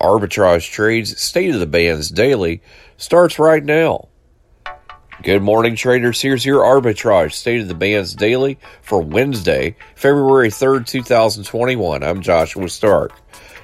Arbitrage Trades State of the Bands Daily starts right now. Good morning, traders. Here's your Arbitrage State of the Bands Daily for Wednesday, February 3rd, 2021. I'm Joshua Stark.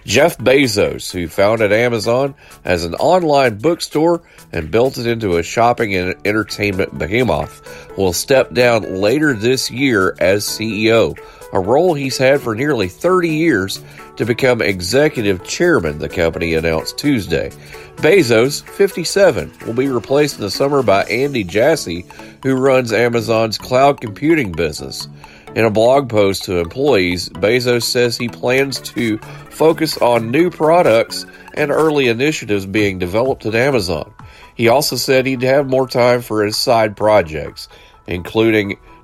Jeff Bezos, who founded Amazon as an online bookstore and built it into a shopping and entertainment behemoth, will step down later this year as CEO, a role he's had for nearly 30 years to become executive chairman, the company announced Tuesday. Bezos, 57, will be replaced in the summer by Andy Jassy, who runs Amazon's cloud computing business. In a blog post to employees, Bezos says he plans to focus on new products and early initiatives being developed at Amazon. He also said he'd have more time for his side projects, including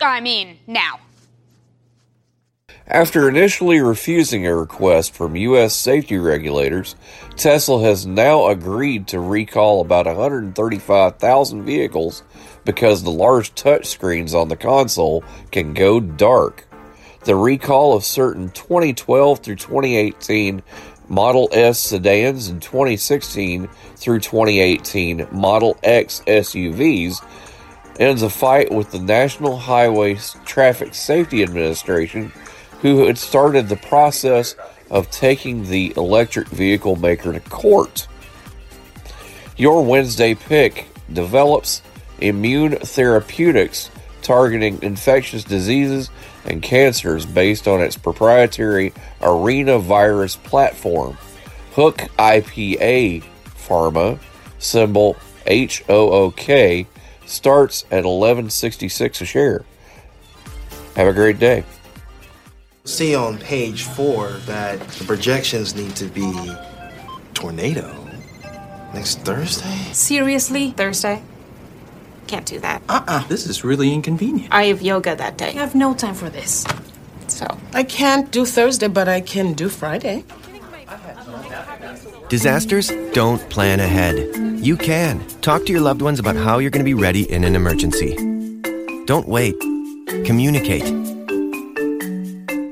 I mean, now. After initially refusing a request from U.S. safety regulators, Tesla has now agreed to recall about 135,000 vehicles because the large touchscreens on the console can go dark. The recall of certain 2012 through 2018 Model S sedans and 2016 through 2018 Model X SUVs ends a fight with the National Highway Traffic Safety Administration who had started the process of taking the electric vehicle maker to court. Your Wednesday pick develops immune therapeutics targeting infectious diseases and cancers based on its proprietary arenavirus platform. Hook IPA Pharma, symbol HOOK, starts at 1166 a share. Have a great day. See on page four that the projections need to be tornado next Thursday. Seriously? Thursday? Can't do that. Uh-uh. This is really inconvenient. I have yoga that day. I have no time for this. So, I can't do Thursday, but I can do Friday. Disasters don't plan ahead. You can. Talk to your loved ones about how you're going to be ready in an emergency. Don't wait. Communicate.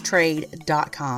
trade.com.